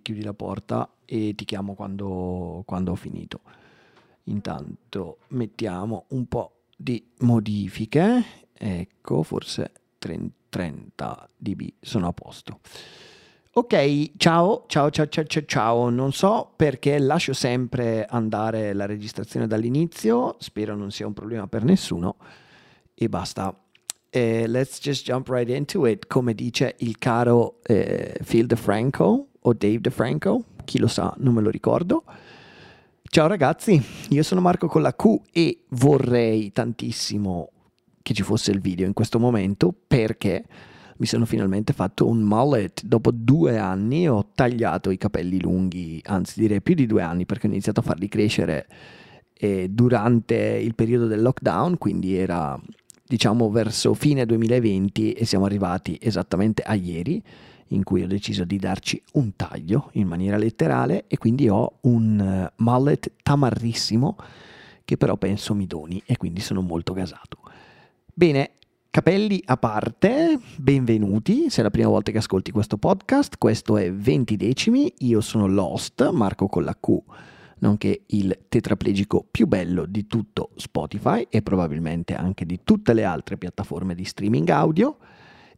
chiudi la porta e ti chiamo quando, quando ho finito. Intanto mettiamo un po' di modifiche, ecco, forse 30 dB sono a posto. Ok, ciao, ciao, ciao, ciao, ciao, ciao. Non so perché lascio sempre andare la registrazione dall'inizio, spero non sia un problema per nessuno e basta. Eh, let's just jump right into it, come dice il caro eh, Phil DeFranco o Dave DeFranco, chi lo sa, non me lo ricordo. Ciao ragazzi, io sono Marco con la Q e vorrei tantissimo che ci fosse il video in questo momento perché mi sono finalmente fatto un mullet. Dopo due anni ho tagliato i capelli lunghi, anzi direi più di due anni perché ho iniziato a farli crescere eh, durante il periodo del lockdown, quindi era diciamo verso fine 2020 e siamo arrivati esattamente a ieri in cui ho deciso di darci un taglio in maniera letterale e quindi ho un uh, mullet tamarrissimo che però penso mi doni e quindi sono molto gasato. Bene, capelli a parte, benvenuti, se è la prima volta che ascolti questo podcast, questo è 20 decimi, io sono Lost, Marco con la Q nonché il tetraplegico più bello di tutto Spotify e probabilmente anche di tutte le altre piattaforme di streaming audio.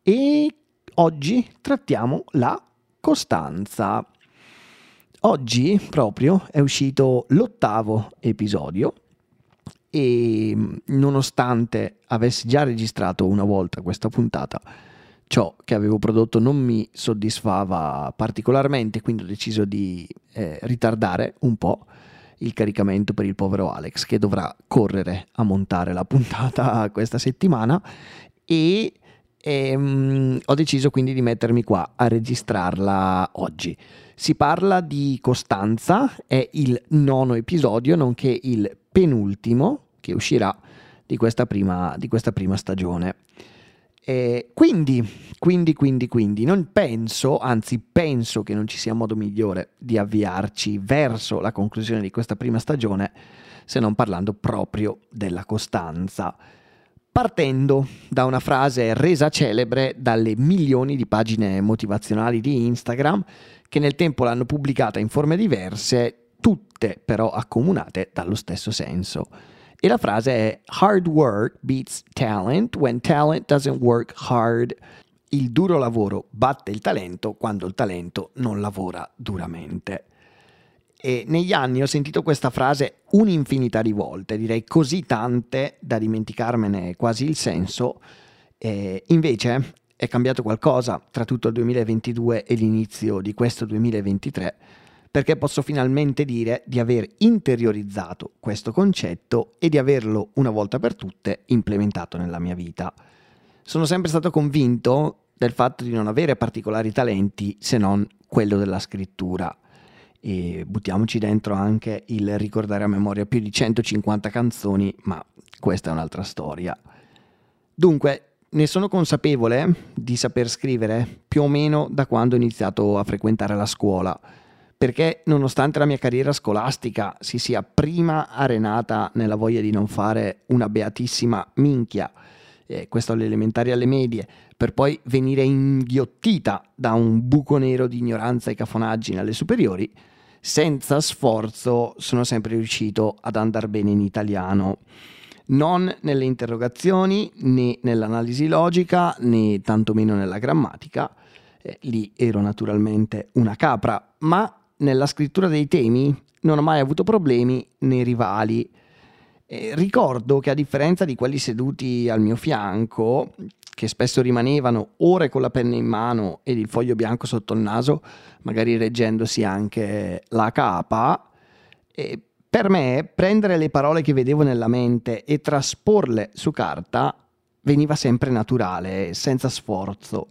E oggi trattiamo la costanza. Oggi proprio è uscito l'ottavo episodio e nonostante avessi già registrato una volta questa puntata, ciò che avevo prodotto non mi soddisfava particolarmente, quindi ho deciso di eh, ritardare un po' il caricamento per il povero Alex che dovrà correre a montare la puntata questa settimana e ehm, ho deciso quindi di mettermi qua a registrarla oggi. Si parla di Costanza, è il nono episodio, nonché il penultimo che uscirà di questa prima, di questa prima stagione. Eh, quindi, quindi, quindi, quindi, non penso, anzi penso che non ci sia modo migliore di avviarci verso la conclusione di questa prima stagione se non parlando proprio della costanza. Partendo da una frase resa celebre dalle milioni di pagine motivazionali di Instagram che nel tempo l'hanno pubblicata in forme diverse, tutte però accomunate dallo stesso senso. E la frase è hard work beats talent when talent doesn't work hard. Il duro lavoro batte il talento quando il talento non lavora duramente. E negli anni ho sentito questa frase un'infinità di volte, direi così tante da dimenticarmene quasi il senso. E invece è cambiato qualcosa tra tutto il 2022 e l'inizio di questo 2023 perché posso finalmente dire di aver interiorizzato questo concetto e di averlo una volta per tutte implementato nella mia vita. Sono sempre stato convinto del fatto di non avere particolari talenti se non quello della scrittura. E buttiamoci dentro anche il ricordare a memoria più di 150 canzoni, ma questa è un'altra storia. Dunque, ne sono consapevole di saper scrivere più o meno da quando ho iniziato a frequentare la scuola perché nonostante la mia carriera scolastica si sia prima arenata nella voglia di non fare una beatissima minchia, eh, questo alle elementari e alle medie, per poi venire inghiottita da un buco nero di ignoranza e cafonaggine alle superiori, senza sforzo sono sempre riuscito ad andare bene in italiano. Non nelle interrogazioni, né nell'analisi logica, né tantomeno nella grammatica. Eh, lì ero naturalmente una capra, ma nella scrittura dei temi non ho mai avuto problemi né rivali. E ricordo che a differenza di quelli seduti al mio fianco, che spesso rimanevano ore con la penna in mano ed il foglio bianco sotto il naso, magari reggendosi anche la capa, per me prendere le parole che vedevo nella mente e trasporle su carta veniva sempre naturale, senza sforzo.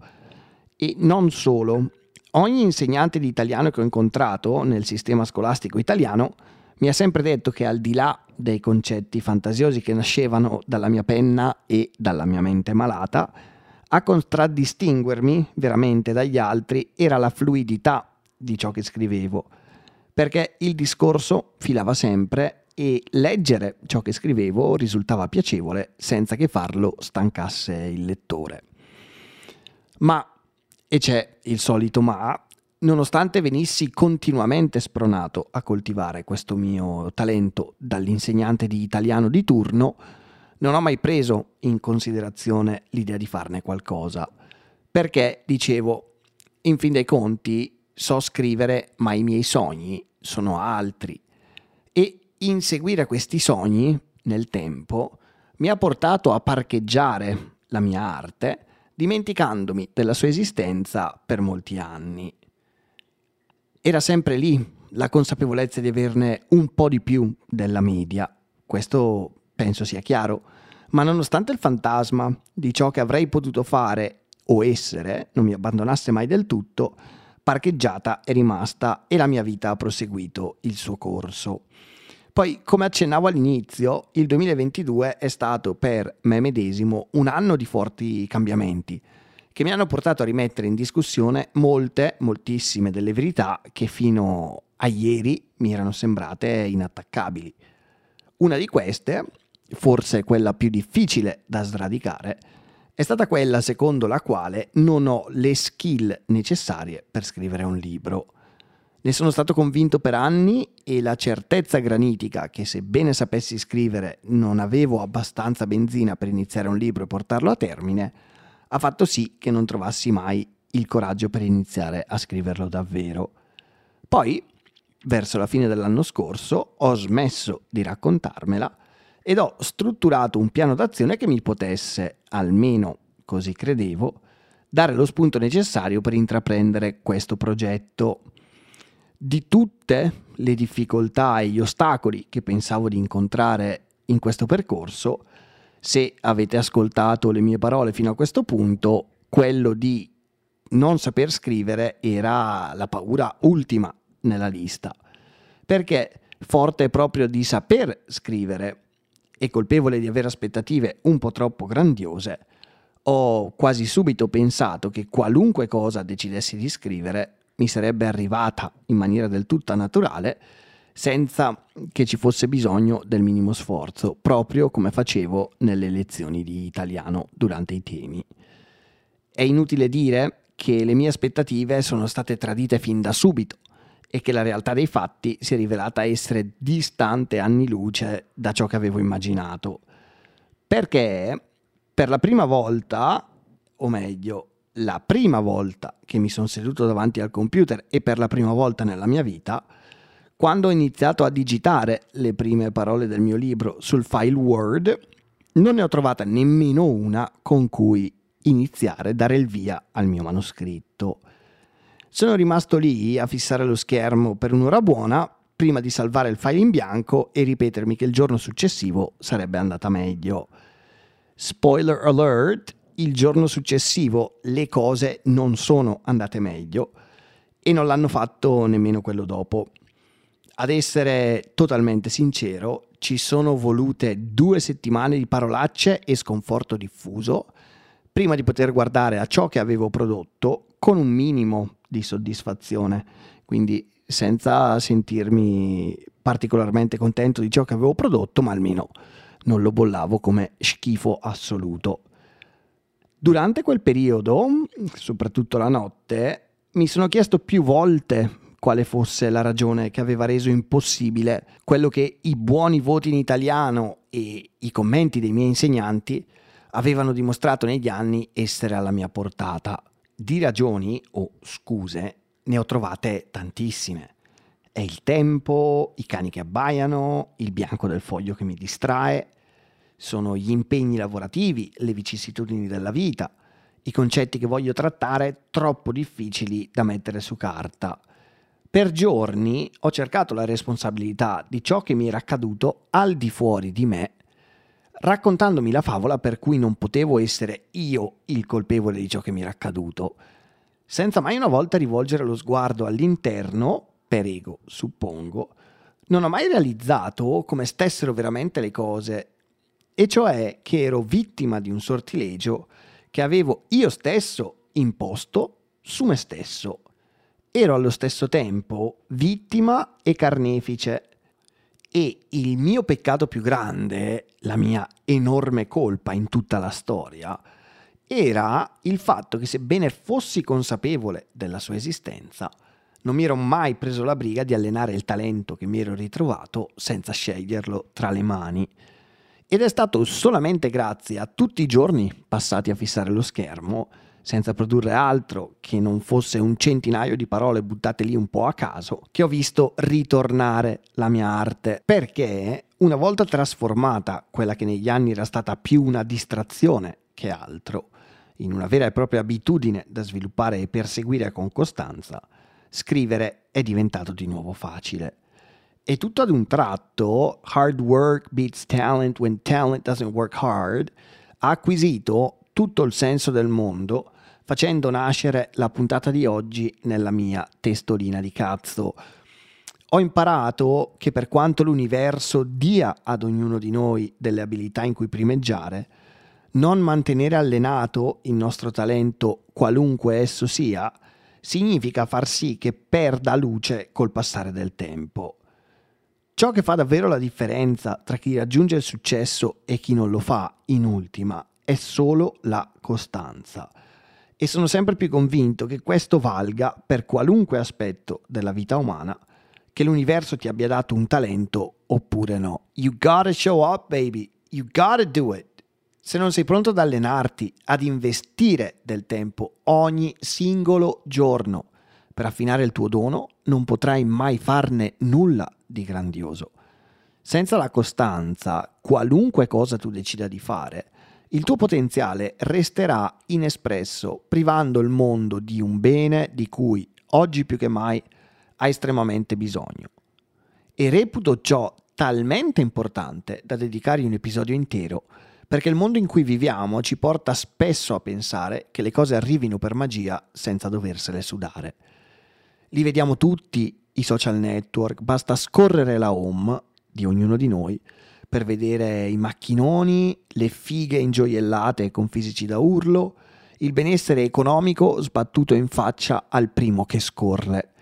E non solo, ogni insegnante di italiano che ho incontrato nel sistema scolastico italiano mi ha sempre detto che al di là dei concetti fantasiosi che nascevano dalla mia penna e dalla mia mente malata, a contraddistinguermi veramente dagli altri era la fluidità di ciò che scrivevo, perché il discorso filava sempre e leggere ciò che scrivevo risultava piacevole senza che farlo stancasse il lettore. Ma e c'è il solito ma, nonostante venissi continuamente spronato a coltivare questo mio talento dall'insegnante di italiano di turno, non ho mai preso in considerazione l'idea di farne qualcosa, perché dicevo, in fin dei conti, so scrivere, ma i miei sogni sono altri. E inseguire questi sogni nel tempo mi ha portato a parcheggiare la mia arte, dimenticandomi della sua esistenza per molti anni. Era sempre lì la consapevolezza di averne un po' di più della media, questo penso sia chiaro, ma nonostante il fantasma di ciò che avrei potuto fare o essere non mi abbandonasse mai del tutto, parcheggiata è rimasta e la mia vita ha proseguito il suo corso. Poi, come accennavo all'inizio, il 2022 è stato per me medesimo un anno di forti cambiamenti che mi hanno portato a rimettere in discussione molte, moltissime delle verità che fino a ieri mi erano sembrate inattaccabili. Una di queste, forse quella più difficile da sradicare, è stata quella secondo la quale non ho le skill necessarie per scrivere un libro. Ne sono stato convinto per anni e la certezza granitica che sebbene sapessi scrivere non avevo abbastanza benzina per iniziare un libro e portarlo a termine, ha fatto sì che non trovassi mai il coraggio per iniziare a scriverlo davvero. Poi, verso la fine dell'anno scorso, ho smesso di raccontarmela ed ho strutturato un piano d'azione che mi potesse, almeno così credevo, dare lo spunto necessario per intraprendere questo progetto di tutte le difficoltà e gli ostacoli che pensavo di incontrare in questo percorso, se avete ascoltato le mie parole fino a questo punto, quello di non saper scrivere era la paura ultima nella lista. Perché forte proprio di saper scrivere e colpevole di avere aspettative un po' troppo grandiose, ho quasi subito pensato che qualunque cosa decidessi di scrivere mi sarebbe arrivata in maniera del tutto naturale senza che ci fosse bisogno del minimo sforzo, proprio come facevo nelle lezioni di italiano durante i temi. È inutile dire che le mie aspettative sono state tradite fin da subito e che la realtà dei fatti si è rivelata essere distante anni luce da ciò che avevo immaginato. Perché per la prima volta, o meglio, la prima volta che mi sono seduto davanti al computer e per la prima volta nella mia vita, quando ho iniziato a digitare le prime parole del mio libro sul file Word, non ne ho trovata nemmeno una con cui iniziare a dare il via al mio manoscritto. Sono rimasto lì a fissare lo schermo per un'ora buona prima di salvare il file in bianco e ripetermi che il giorno successivo sarebbe andata meglio. Spoiler alert, il giorno successivo le cose non sono andate meglio e non l'hanno fatto nemmeno quello dopo. Ad essere totalmente sincero, ci sono volute due settimane di parolacce e sconforto diffuso prima di poter guardare a ciò che avevo prodotto con un minimo di soddisfazione, quindi senza sentirmi particolarmente contento di ciò che avevo prodotto, ma almeno non lo bollavo come schifo assoluto. Durante quel periodo, soprattutto la notte, mi sono chiesto più volte quale fosse la ragione che aveva reso impossibile quello che i buoni voti in italiano e i commenti dei miei insegnanti avevano dimostrato negli anni essere alla mia portata. Di ragioni o scuse ne ho trovate tantissime. È il tempo, i cani che abbaiano, il bianco del foglio che mi distrae, sono gli impegni lavorativi, le vicissitudini della vita, i concetti che voglio trattare troppo difficili da mettere su carta. Per giorni ho cercato la responsabilità di ciò che mi era accaduto al di fuori di me, raccontandomi la favola per cui non potevo essere io il colpevole di ciò che mi era accaduto, senza mai una volta rivolgere lo sguardo all'interno, per ego suppongo, non ho mai realizzato come stessero veramente le cose e cioè che ero vittima di un sortilegio che avevo io stesso imposto su me stesso. Ero allo stesso tempo vittima e carnefice e il mio peccato più grande, la mia enorme colpa in tutta la storia, era il fatto che sebbene fossi consapevole della sua esistenza, non mi ero mai preso la briga di allenare il talento che mi ero ritrovato senza sceglierlo tra le mani. Ed è stato solamente grazie a tutti i giorni passati a fissare lo schermo, senza produrre altro che non fosse un centinaio di parole buttate lì un po' a caso, che ho visto ritornare la mia arte. Perché una volta trasformata quella che negli anni era stata più una distrazione che altro, in una vera e propria abitudine da sviluppare e perseguire con costanza, scrivere è diventato di nuovo facile. E tutto ad un tratto, hard work beats talent when talent doesn't work hard, ha acquisito tutto il senso del mondo facendo nascere la puntata di oggi nella mia testolina di cazzo. Ho imparato che per quanto l'universo dia ad ognuno di noi delle abilità in cui primeggiare, non mantenere allenato il nostro talento, qualunque esso sia, significa far sì che perda luce col passare del tempo. Ciò che fa davvero la differenza tra chi raggiunge il successo e chi non lo fa, in ultima, è solo la costanza. E sono sempre più convinto che questo valga per qualunque aspetto della vita umana, che l'universo ti abbia dato un talento oppure no. You gotta show up, baby. You gotta do it. Se non sei pronto ad allenarti, ad investire del tempo ogni singolo giorno per affinare il tuo dono, non potrai mai farne nulla di grandioso. Senza la costanza, qualunque cosa tu decida di fare, il tuo potenziale resterà inespresso, privando il mondo di un bene di cui oggi più che mai ha estremamente bisogno. E reputo ciò talmente importante da dedicare un episodio intero perché il mondo in cui viviamo ci porta spesso a pensare che le cose arrivino per magia senza doversele sudare. Li vediamo tutti i social network, basta scorrere la home di ognuno di noi per vedere i macchinoni, le fighe ingioiellate con fisici da urlo, il benessere economico sbattuto in faccia al primo che scorre.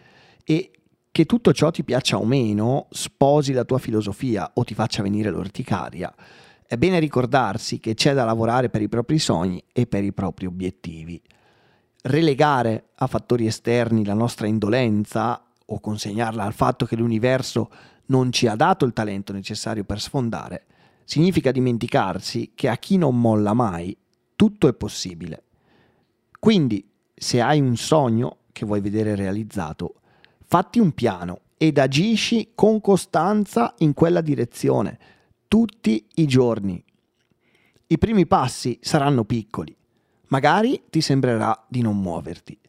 E che tutto ciò ti piaccia o meno, sposi la tua filosofia o ti faccia venire l'orticaria, è bene ricordarsi che c'è da lavorare per i propri sogni e per i propri obiettivi. Relegare a fattori esterni la nostra indolenza o consegnarla al fatto che l'universo non ci ha dato il talento necessario per sfondare, significa dimenticarsi che a chi non molla mai tutto è possibile. Quindi, se hai un sogno che vuoi vedere realizzato, fatti un piano ed agisci con costanza in quella direzione tutti i giorni. I primi passi saranno piccoli, magari ti sembrerà di non muoverti.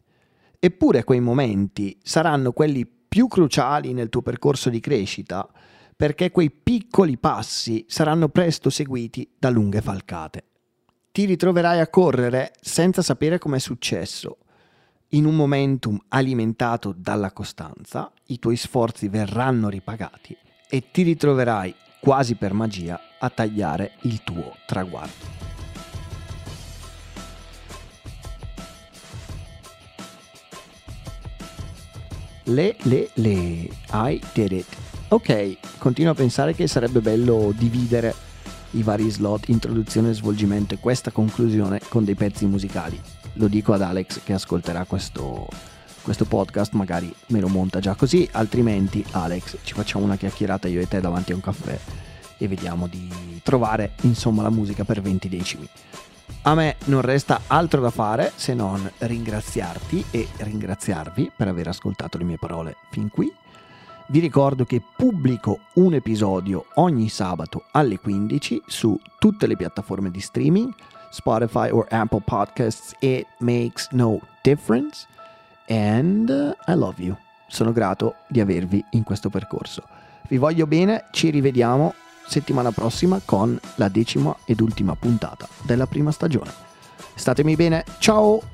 Eppure quei momenti saranno quelli più cruciali nel tuo percorso di crescita, perché quei piccoli passi saranno presto seguiti da lunghe falcate. Ti ritroverai a correre senza sapere com'è successo. In un momentum alimentato dalla costanza, i tuoi sforzi verranno ripagati e ti ritroverai quasi per magia, a tagliare il tuo traguardo. Le, le, le, I did it. Ok, continuo a pensare che sarebbe bello dividere i vari slot, introduzione, svolgimento e questa conclusione con dei pezzi musicali. Lo dico ad Alex che ascolterà questo, questo podcast magari me lo monta già così, altrimenti Alex ci facciamo una chiacchierata io e te davanti a un caffè e vediamo di trovare insomma la musica per 20 decimi. A me non resta altro da fare se non ringraziarti e ringraziarvi per aver ascoltato le mie parole fin qui. Vi ricordo che pubblico un episodio ogni sabato alle 15 su tutte le piattaforme di streaming, Spotify or Apple Podcasts. It makes no difference and uh, I love you. Sono grato di avervi in questo percorso. Vi voglio bene, ci rivediamo settimana prossima con la decima ed ultima puntata della prima stagione. Statemi bene, ciao!